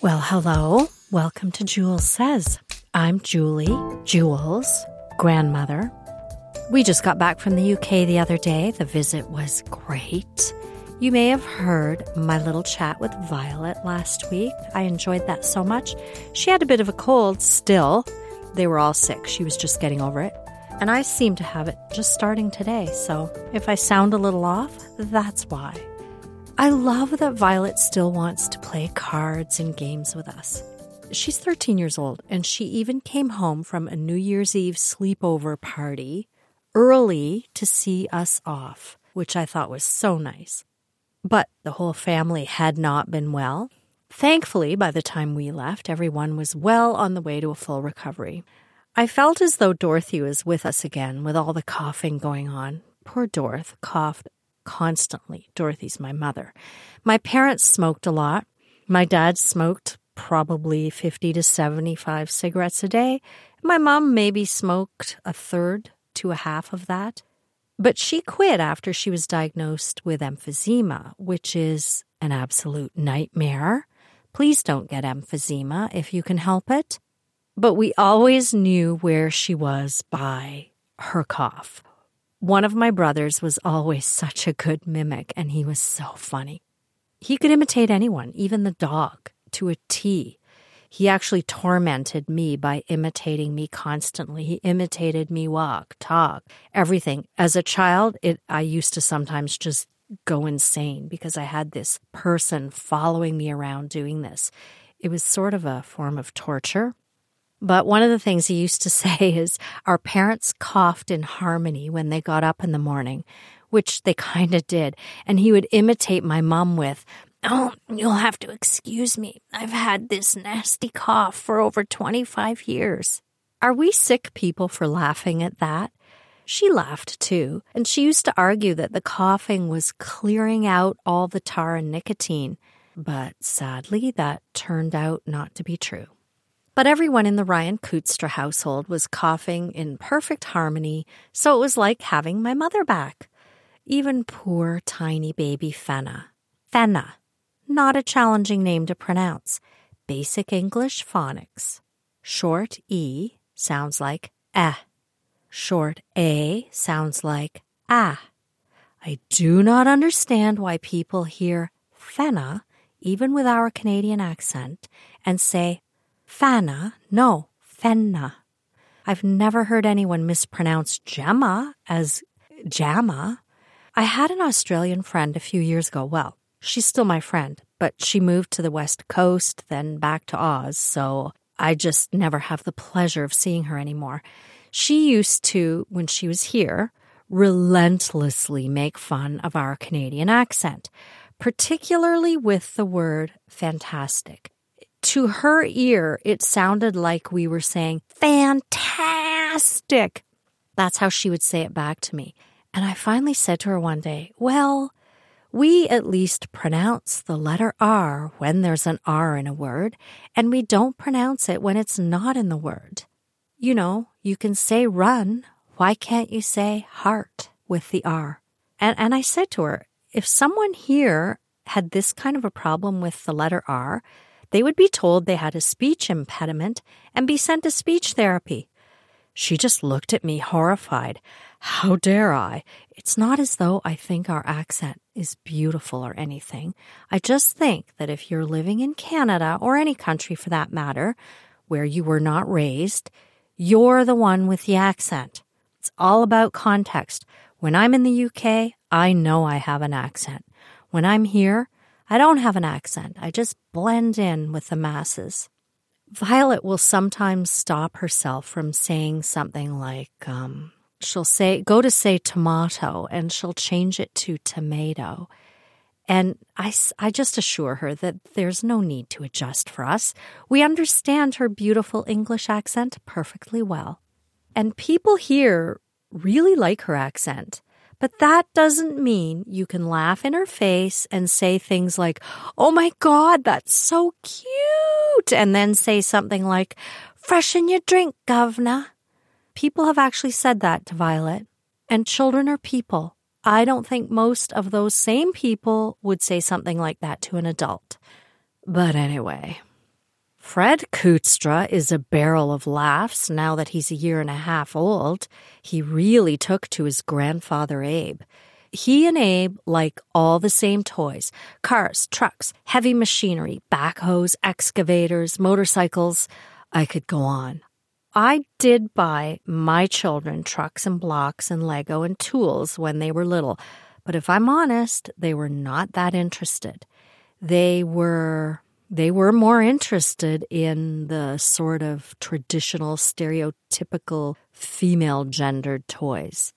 Well, hello. Welcome to Jules Says. I'm Julie, Jules, grandmother. We just got back from the UK the other day. The visit was great. You may have heard my little chat with Violet last week. I enjoyed that so much. She had a bit of a cold still. They were all sick. She was just getting over it. And I seem to have it just starting today. So if I sound a little off, that's why. I love that Violet still wants to play cards and games with us. She's 13 years old, and she even came home from a New Year's Eve sleepover party early to see us off, which I thought was so nice. But the whole family had not been well. Thankfully, by the time we left, everyone was well on the way to a full recovery. I felt as though Dorothy was with us again with all the coughing going on. Poor Dorothy coughed constantly. Dorothy's my mother. My parents smoked a lot. My dad smoked probably 50 to 75 cigarettes a day. My mom maybe smoked a third to a half of that. But she quit after she was diagnosed with emphysema, which is an absolute nightmare. Please don't get emphysema if you can help it. But we always knew where she was by her cough. One of my brothers was always such a good mimic, and he was so funny. He could imitate anyone, even the dog, to a T. He actually tormented me by imitating me constantly. He imitated me walk, talk, everything. As a child, it I used to sometimes just go insane because I had this person following me around doing this. It was sort of a form of torture. But one of the things he used to say is our parents coughed in harmony when they got up in the morning, which they kind of did. And he would imitate my mom with, Oh, you'll have to excuse me. I've had this nasty cough for over 25 years. Are we sick people for laughing at that? She laughed too, and she used to argue that the coughing was clearing out all the tar and nicotine. But sadly, that turned out not to be true. But everyone in the Ryan Kootstra household was coughing in perfect harmony, so it was like having my mother back. Even poor tiny baby Fenna. Fenna. Not a challenging name to pronounce. Basic English phonics. Short E sounds like eh. Short A sounds like ah. I do not understand why people hear Fenna, even with our Canadian accent, and say Fana, no, Fenna. I've never heard anyone mispronounce Gemma as Jamma. I had an Australian friend a few years ago. Well, she's still my friend, but she moved to the West Coast, then back to Oz, so I just never have the pleasure of seeing her anymore. She used to, when she was here, relentlessly make fun of our Canadian accent, particularly with the word fantastic. To her ear, it sounded like we were saying, fantastic. That's how she would say it back to me. And I finally said to her one day, Well, We at least pronounce the letter R when there's an R in a word, and we don't pronounce it when it's not in the word. You know, you can say run. Why can't you say heart with the R? And, and I said to her, if someone here had this kind of a problem with the letter R, they would be told they had a speech impediment and be sent to speech therapy. She just looked at me horrified. How dare I? It's not as though I think our accent is beautiful or anything. I just think that if you're living in Canada or any country for that matter, where you were not raised, you're the one with the accent. It's all about context. When I'm in the UK, I know I have an accent. When I'm here, I don't have an accent. I just blend in with the masses. Violet will sometimes stop herself from saying something like, um, she'll say, go to say tomato, and she'll change it to tomato. And I, I just assure her that there's no need to adjust for us. We understand her beautiful English accent perfectly well. And people here really like her accent. But that doesn't mean you can laugh in her face and say things like, Oh my God, that's so cute. And then say something like, Freshen your drink, governor. People have actually said that to Violet. And children are people. I don't think most of those same people would say something like that to an adult. But anyway, Fred Kootstra is a barrel of laughs now that he's a year and a half old. He really took to his grandfather Abe. He and Abe like all the same toys cars, trucks, heavy machinery, backhoes, excavators, motorcycles. I could go on. I did buy my children trucks and blocks and Lego and tools when they were little, but if I'm honest, they were not that interested. They were they were more interested in the sort of traditional, stereotypical female gendered toys.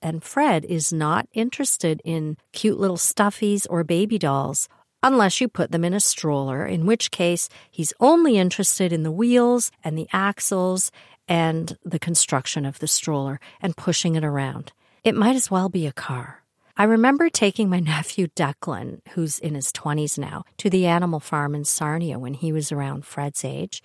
And Fred is not interested in cute little stuffies or baby dolls, unless you put them in a stroller, in which case he's only interested in the wheels and the axles and the construction of the stroller and pushing it around. It might as well be a car. I remember taking my nephew Declan, who's in his 20s now, to the animal farm in Sarnia when he was around Fred's age.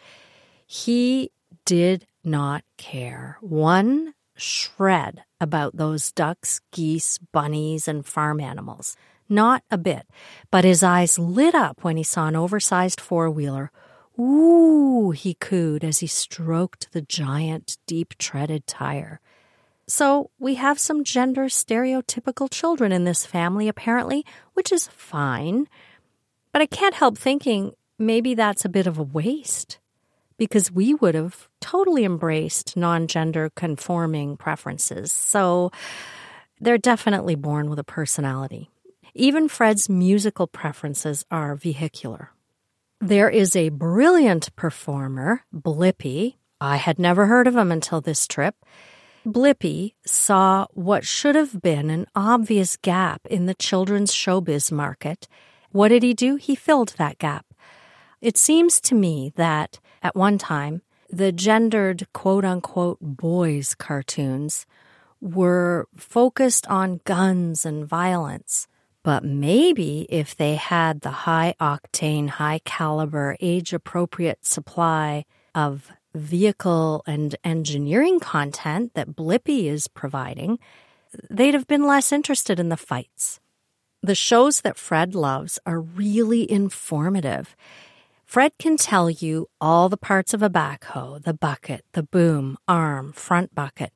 He did not care one shred about those ducks, geese, bunnies, and farm animals. Not a bit. But his eyes lit up when he saw an oversized four wheeler. Ooh, he cooed as he stroked the giant, deep treaded tire. So we have some gender stereotypical children in this family, apparently, which is fine. But I can't help thinking maybe that's a bit of a waste because we would have totally embraced non gender conforming preferences. So they're definitely born with a personality. Even Fred's musical preferences are vehicular. There is a brilliant performer, Blippi. I had never heard of him until this trip. Blippi saw what should have been an obvious gap in the children's showbiz market. What did he do? He filled that gap. It seems to me that at one time, the gendered quote unquote boys cartoons were focused on guns and violence. But maybe if they had the high octane, high caliber, age appropriate supply of vehicle and engineering content that Blippi is providing, they'd have been less interested in the fights. The shows that Fred loves are really informative. Fred can tell you all the parts of a backhoe the bucket, the boom, arm, front bucket.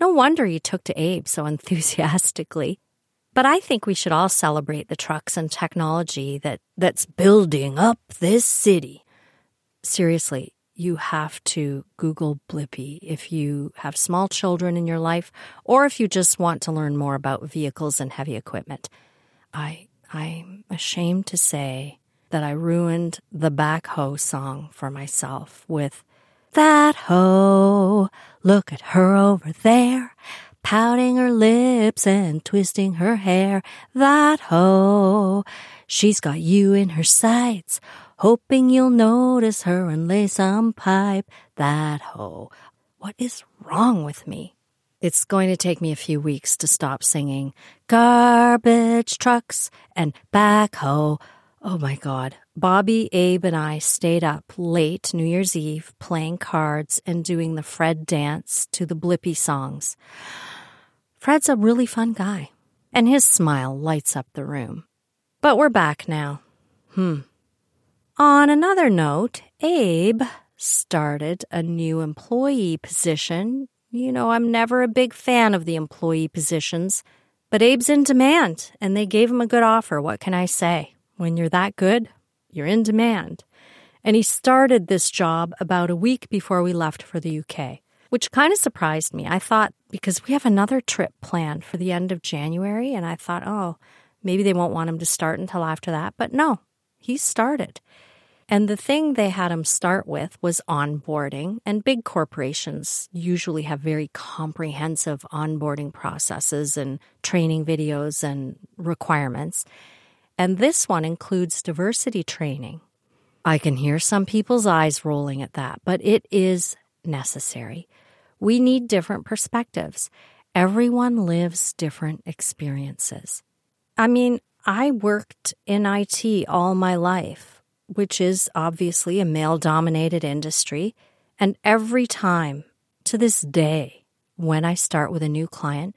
No wonder he took to Abe so enthusiastically. But I think we should all celebrate the trucks and technology that, that's building up this city. Seriously, you have to Google Blippi if you have small children in your life or if you just want to learn more about vehicles and heavy equipment. I I'm ashamed to say that I ruined the backhoe song for myself with that hoe, look at her over there, pouting her lips and twisting her hair. That hoe, she's got you in her sights hoping you'll notice her and lay some pipe. That hoe. What is wrong with me? It's going to take me a few weeks to stop singing garbage trucks and backhoe. Oh my God. Bobby, Abe, and I stayed up late New Year's Eve playing cards and doing the Fred dance to the Blippi songs. Fred's a really fun guy, and his smile lights up the room. But we're back now. Hmm. On another note, Abe started a new employee position. You know, I'm never a big fan of the employee positions, but Abe's in demand, and they gave him a good offer. What can I say? When you're that good, you're in demand. And he started this job about a week before we left for the UK, which kind of surprised me. I thought, because we have another trip planned for the end of January, and I thought, oh, maybe they won't want him to start until after that. But no, he started. And the thing they had him start with was onboarding. And big corporations usually have very comprehensive onboarding processes and training videos and requirements. And this one includes diversity training. I can hear some people's eyes rolling at that, but it is necessary. We need different perspectives. Everyone lives different experiences. I mean, I worked in IT all my life, which is obviously a male dominated industry. And every time to this day, when I start with a new client,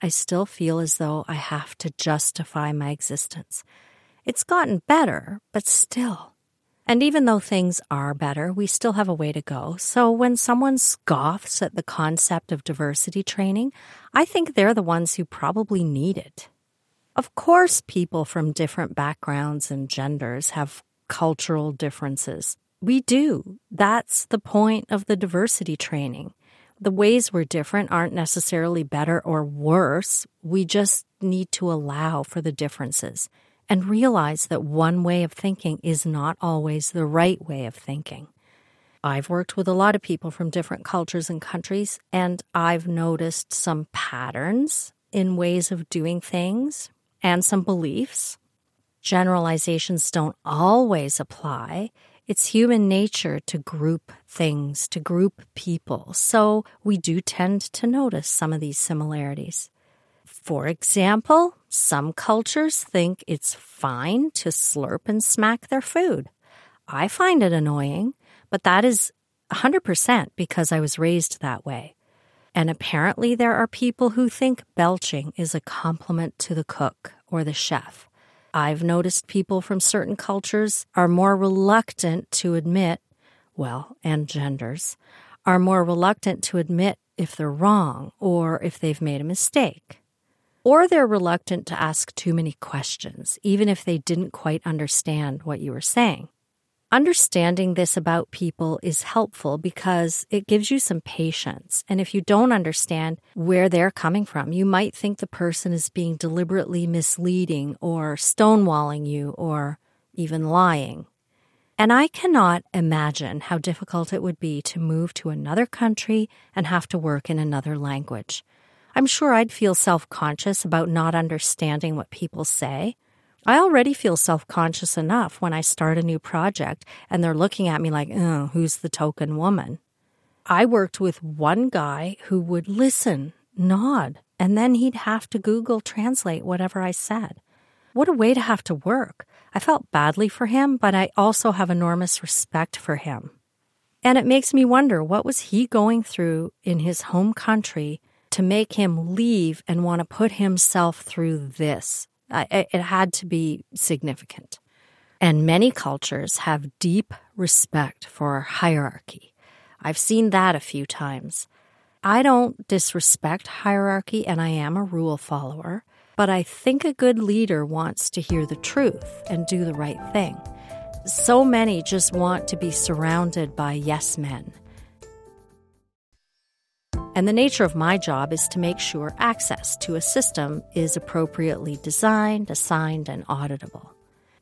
I still feel as though I have to justify my existence. It's gotten better, but still. And even though things are better, we still have a way to go. So when someone scoffs at the concept of diversity training, I think they're the ones who probably need it. Of course, people from different backgrounds and genders have cultural differences. We do. That's the point of the diversity training the ways we're different aren't necessarily better or worse. We just need to allow for the differences and realize that one way of thinking is not always the right way of thinking. I've worked with a lot of people from different cultures and countries, and I've noticed some patterns in ways of doing things and some beliefs. Generalizations don't always apply. It's human nature to group things, to group people. So we do tend to notice some of these similarities. For example, some cultures think it's fine to slurp and smack their food. I find it annoying, but that is 100% because I was raised that way. And apparently, there are people who think belching is a compliment to the cook or the chef. I've noticed people from certain cultures are more reluctant to admit, well, and genders, are more reluctant to admit if they're wrong or if they've made a mistake. Or they're reluctant to ask too many questions, even if they didn't quite understand what you were saying. Understanding this about people is helpful because it gives you some patience. And if you don't understand where they're coming from, you might think the person is being deliberately misleading or stonewalling you or even lying. And I cannot imagine how difficult it would be to move to another country and have to work in another language. I'm sure I'd feel self conscious about not understanding what people say I already feel self conscious enough when I start a new project and they're looking at me like, oh, who's the token woman? I worked with one guy who would listen, nod, and then he'd have to Google translate whatever I said. What a way to have to work. I felt badly for him, but I also have enormous respect for him. And it makes me wonder what was he going through in his home country to make him leave and want to put himself through this it had to be significant. And many cultures have deep respect for hierarchy. I've seen that a few times. I don't disrespect hierarchy and I am a rule follower, but I think a good leader wants to hear the truth and do the right thing. So many just want to be surrounded by yes men and the nature of my job is to make sure access to a system is appropriately designed, assigned, and auditable.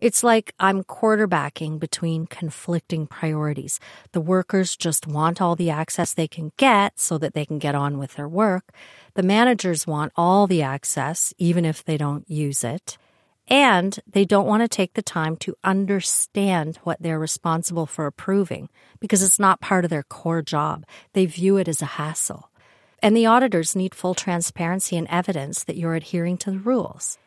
It's like I'm quarterbacking between conflicting priorities. The workers just want all the access they can get so that they can get on with their work. The managers want all the access, even if they don't use it. And they don't want to take the time to understand what they're responsible for approving because it's not part of their core job. They view it as a hassle. And the auditors need full transparency and evidence that you're adhering to the rules.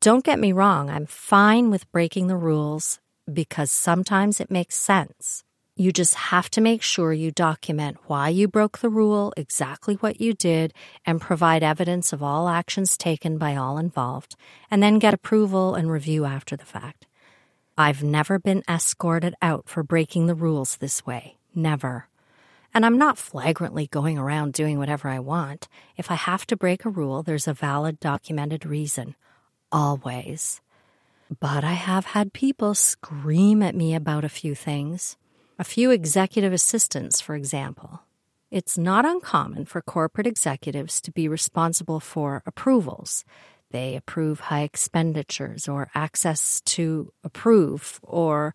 Don't get me wrong, I'm fine with breaking the rules because sometimes it makes sense. You just have to make sure you document why you broke the rule, exactly what you did, and provide evidence of all actions taken by all involved, and then get approval and review after the fact. I've never been escorted out for breaking the rules this way. Never. And I'm not flagrantly going around doing whatever I want. If I have to break a rule, there's a valid documented reason. Always. But I have had people scream at me about a few things. A few executive assistants, for example. It's not uncommon for corporate executives to be responsible for approvals. They approve high expenditures or access to approve or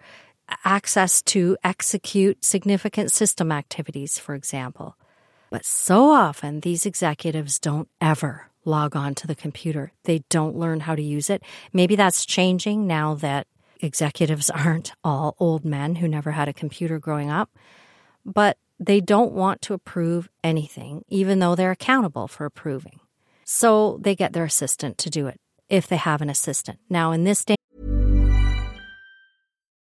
access to execute significant system activities, for example. But so often, these executives don't ever log on to the computer. They don't learn how to use it. Maybe that's changing now that executives aren't all old men who never had a computer growing up, but they don't want to approve anything, even though they're accountable for approving. So they get their assistant to do it if they have an assistant. Now, in this day,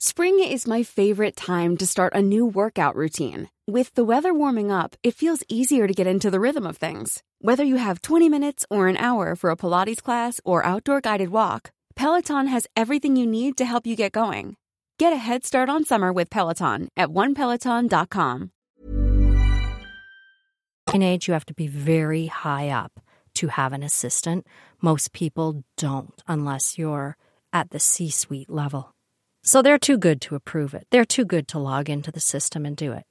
Spring is my favorite time to start a new workout routine. With the weather warming up, it feels easier to get into the rhythm of things. Whether you have 20 minutes or an hour for a Pilates class or outdoor guided walk, Peloton has everything you need to help you get going. Get a head start on summer with Peloton at onepeloton.com. in age, you have to be very high up to have an assistant. Most people don't unless you're at the C suite level. So they're too good to approve it. They're too good to log into the system and do it.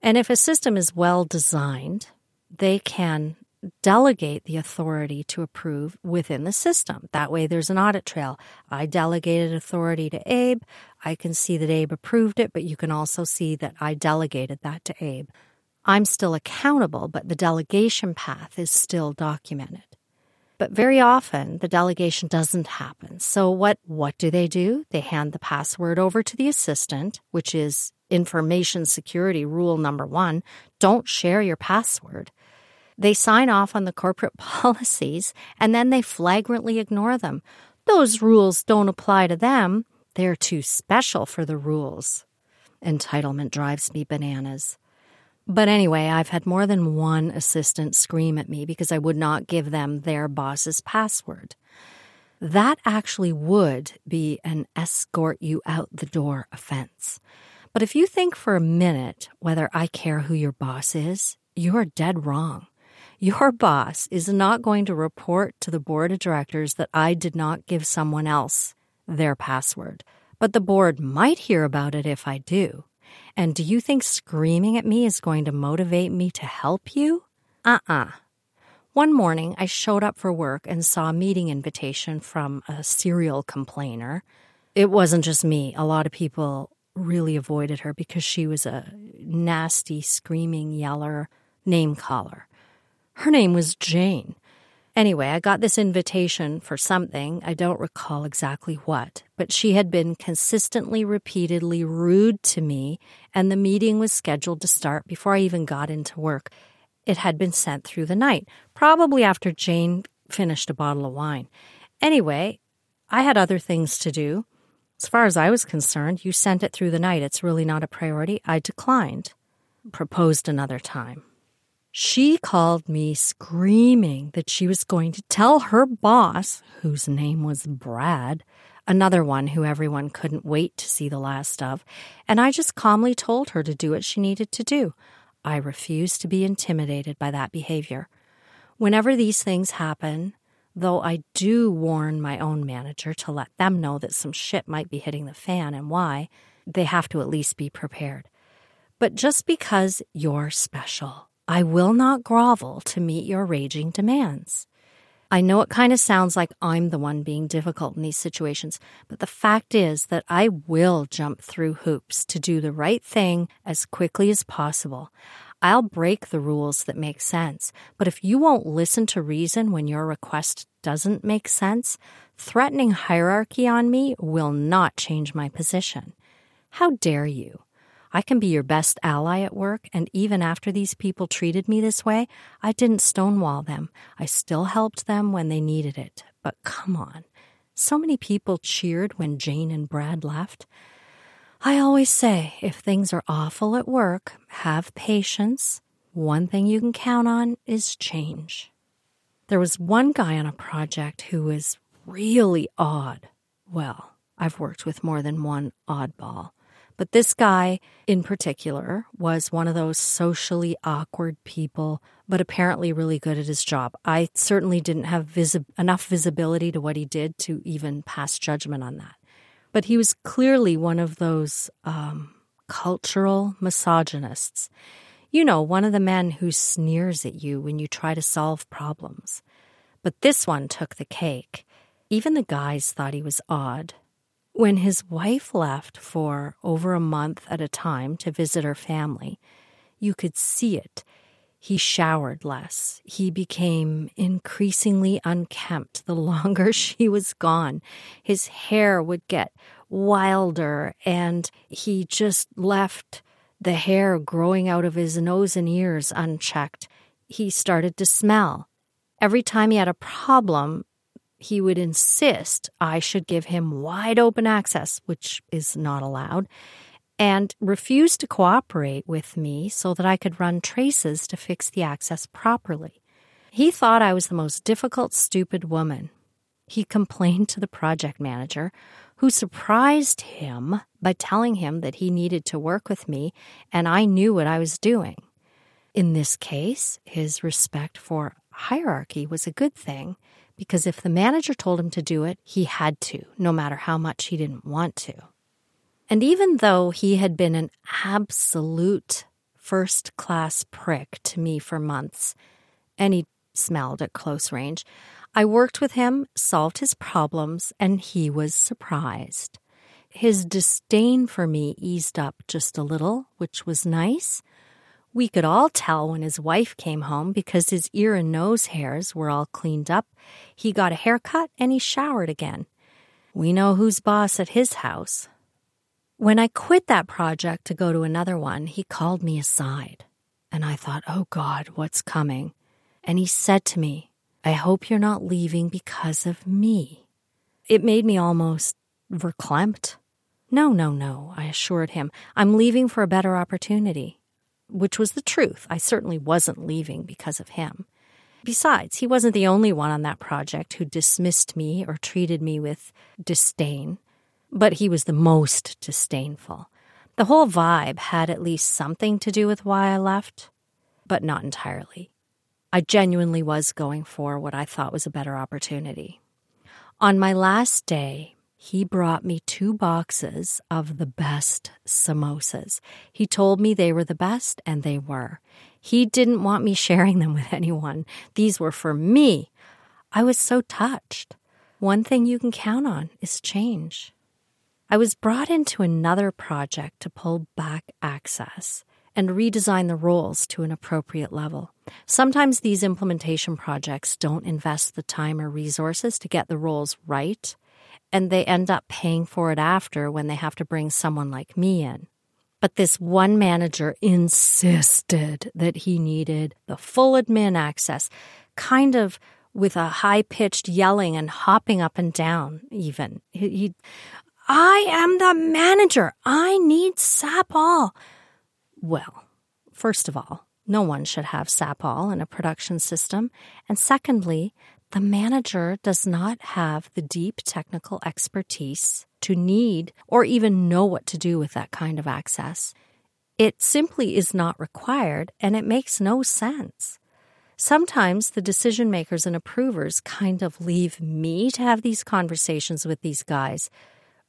And if a system is well designed, they can delegate the authority to approve within the system. That way there's an audit trail. I delegated authority to Abe. I can see that Abe approved it, but you can also see that I delegated that to Abe. I'm still accountable, but the delegation path is still documented. But very often the delegation doesn't happen. So what what do they do? They hand the password over to the assistant, which is information security rule number 1, don't share your password. They sign off on the corporate policies and then they flagrantly ignore them. Those rules don't apply to them. They're too special for the rules. Entitlement drives me bananas. But anyway, I've had more than one assistant scream at me because I would not give them their boss's password. That actually would be an escort you out the door offense. But if you think for a minute whether I care who your boss is, you're dead wrong. Your boss is not going to report to the board of directors that I did not give someone else their password, but the board might hear about it if I do. And do you think screaming at me is going to motivate me to help you? Uh uh One morning, I showed up for work and saw a meeting invitation from a serial complainer. It wasn't just me, a lot of people really avoided her because she was a nasty, screaming yeller, name caller. Her name was Jane. Anyway, I got this invitation for something. I don't recall exactly what, but she had been consistently, repeatedly rude to me, and the meeting was scheduled to start before I even got into work. It had been sent through the night, probably after Jane finished a bottle of wine. Anyway, I had other things to do. As far as I was concerned, you sent it through the night. It's really not a priority. I declined, proposed another time. She called me screaming that she was going to tell her boss, whose name was Brad, another one who everyone couldn't wait to see the last of, and I just calmly told her to do what she needed to do. I refused to be intimidated by that behavior. Whenever these things happen, though I do warn my own manager to let them know that some shit might be hitting the fan and why, they have to at least be prepared. But just because you're special, I will not grovel to meet your raging demands. I know it kind of sounds like I'm the one being difficult in these situations, but the fact is that I will jump through hoops to do the right thing as quickly as possible. I'll break the rules that make sense, but if you won't listen to reason when your request doesn't make sense, threatening hierarchy on me will not change my position. How dare you? I can be your best ally at work, and even after these people treated me this way, I didn't stonewall them. I still helped them when they needed it. But come on. So many people cheered when Jane and Brad left. I always say if things are awful at work, have patience. One thing you can count on is change. There was one guy on a project who was really odd. Well, I've worked with more than one oddball. But this guy in particular was one of those socially awkward people, but apparently really good at his job. I certainly didn't have visi- enough visibility to what he did to even pass judgment on that. But he was clearly one of those um, cultural misogynists. You know, one of the men who sneers at you when you try to solve problems. But this one took the cake. Even the guys thought he was odd. When his wife left for over a month at a time to visit her family, you could see it. He showered less. He became increasingly unkempt the longer she was gone. His hair would get wilder, and he just left the hair growing out of his nose and ears unchecked. He started to smell. Every time he had a problem, he would insist I should give him wide open access, which is not allowed, and refuse to cooperate with me so that I could run traces to fix the access properly. He thought I was the most difficult, stupid woman. He complained to the project manager, who surprised him by telling him that he needed to work with me and I knew what I was doing. In this case, his respect for hierarchy was a good thing because if the manager told him to do it, he had to, no matter how much he didn't want to. And even though he had been an absolute first class prick to me for months, and he smelled at close range, I worked with him, solved his problems, and he was surprised. His disdain for me eased up just a little, which was nice, we could all tell when his wife came home because his ear and nose hairs were all cleaned up. He got a haircut and he showered again. We know who's boss at his house. When I quit that project to go to another one, he called me aside. And I thought, oh God, what's coming? And he said to me, I hope you're not leaving because of me. It made me almost verklempt. No, no, no, I assured him. I'm leaving for a better opportunity which was the truth. I certainly wasn't leaving because of him. Besides, he wasn't the only one on that project who dismissed me or treated me with disdain, but he was the most disdainful. The whole vibe had at least something to do with why I left, but not entirely. I genuinely was going for what I thought was a better opportunity. On my last day, he brought me two boxes of the best samosas. He told me they were the best, and they were. He didn't want me sharing them with anyone. These were for me. I was so touched. One thing you can count on is change. I was brought into another project to pull back access and redesign the roles to an appropriate level. Sometimes these implementation projects don't invest the time or resources to get the roles right and they end up paying for it after when they have to bring someone like me in. But this one manager insisted that he needed the full admin access, kind of with a high pitched yelling and hopping up and down, even. He, he, I am the manager. I need SAP all. Well, first of all, no one should have SAP all in a production system. And secondly, the manager does not have the deep technical expertise to need or even know what to do with that kind of access. It simply is not required and it makes no sense. Sometimes the decision makers and approvers kind of leave me to have these conversations with these guys.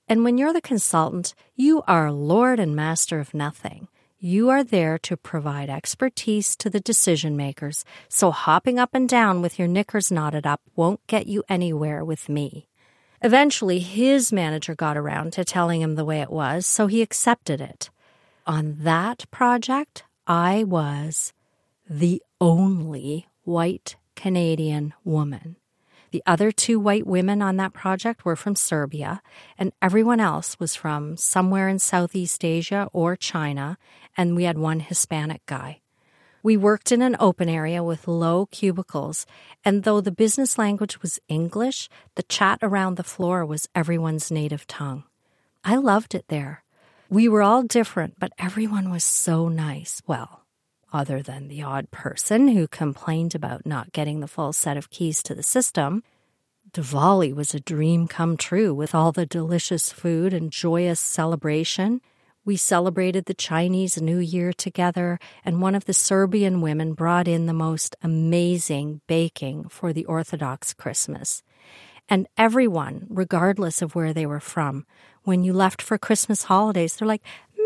And when you're the consultant, you are lord and master of nothing. You are there to provide expertise to the decision makers, so hopping up and down with your knickers knotted up won't get you anywhere with me. Eventually, his manager got around to telling him the way it was, so he accepted it. On that project, I was the only white Canadian woman. The other two white women on that project were from Serbia, and everyone else was from somewhere in Southeast Asia or China, and we had one Hispanic guy. We worked in an open area with low cubicles, and though the business language was English, the chat around the floor was everyone's native tongue. I loved it there. We were all different, but everyone was so nice. Well, other than the odd person who complained about not getting the full set of keys to the system. Diwali was a dream come true with all the delicious food and joyous celebration. We celebrated the Chinese New Year together, and one of the Serbian women brought in the most amazing baking for the Orthodox Christmas. And everyone, regardless of where they were from, when you left for Christmas holidays, they're like,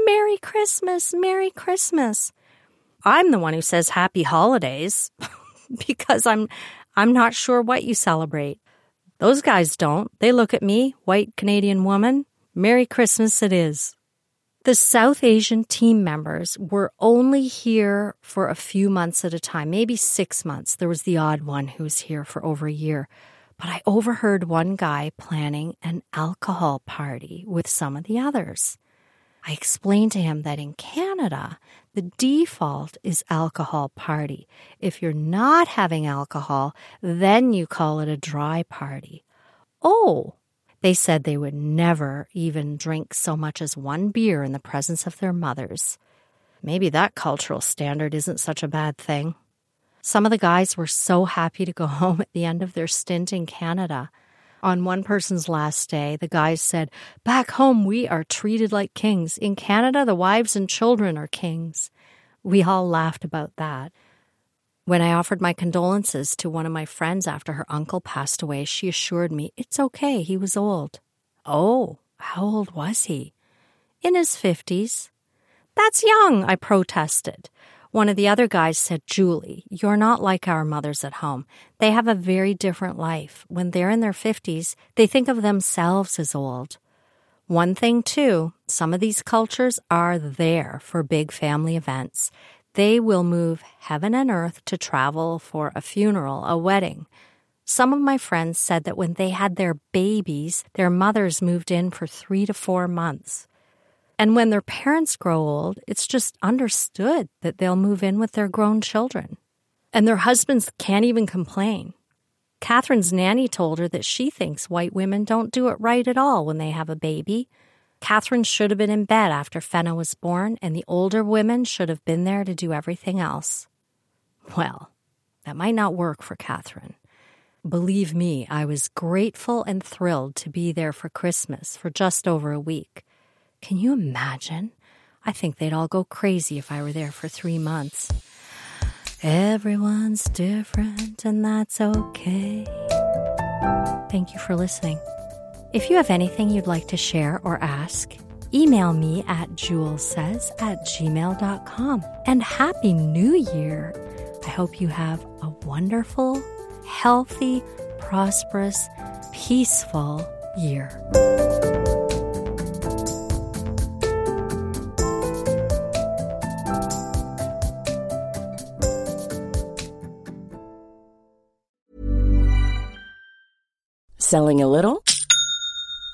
Merry Christmas, Merry Christmas. I'm the one who says happy holidays because I'm I'm not sure what you celebrate. Those guys don't. They look at me, white Canadian woman, Merry Christmas it is. The South Asian team members were only here for a few months at a time, maybe six months. There was the odd one who was here for over a year. But I overheard one guy planning an alcohol party with some of the others. I explained to him that in Canada, the default is alcohol party. If you're not having alcohol, then you call it a dry party. Oh, they said they would never even drink so much as one beer in the presence of their mothers. Maybe that cultural standard isn't such a bad thing. Some of the guys were so happy to go home at the end of their stint in Canada. On one person's last day, the guys said, Back home, we are treated like kings. In Canada, the wives and children are kings. We all laughed about that. When I offered my condolences to one of my friends after her uncle passed away, she assured me it's okay, he was old. Oh, how old was he? In his fifties. That's young, I protested. One of the other guys said, Julie, you're not like our mothers at home. They have a very different life. When they're in their 50s, they think of themselves as old. One thing, too, some of these cultures are there for big family events. They will move heaven and earth to travel for a funeral, a wedding. Some of my friends said that when they had their babies, their mothers moved in for three to four months. And when their parents grow old, it's just understood that they'll move in with their grown children. And their husbands can't even complain. Catherine's nanny told her that she thinks white women don't do it right at all when they have a baby. Catherine should have been in bed after Fenna was born, and the older women should have been there to do everything else. Well, that might not work for Catherine. Believe me, I was grateful and thrilled to be there for Christmas for just over a week. Can you imagine? I think they'd all go crazy if I were there for three months. Everyone's different, and that's okay. Thank you for listening. If you have anything you'd like to share or ask, email me at julessays at gmail.com. And Happy New Year! I hope you have a wonderful, healthy, prosperous, peaceful year. Selling a little